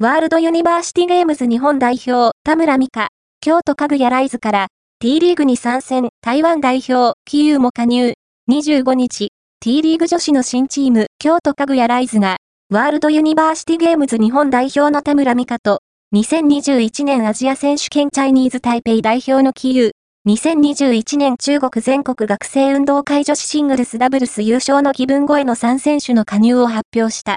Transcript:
ワールドユニバーシティゲームズ日本代表、田村美香、京都カグヤライズから、T リーグに参戦、台湾代表、キユーも加入。25日、T リーグ女子の新チーム、京都カグヤライズが、ワールドユニバーシティゲームズ日本代表の田村美香と、2021年アジア選手権チャイニーズ台北代表のキユー、2021年中国全国学生運動会女子シングルスダブルス優勝の気分超えの3選手の加入を発表した。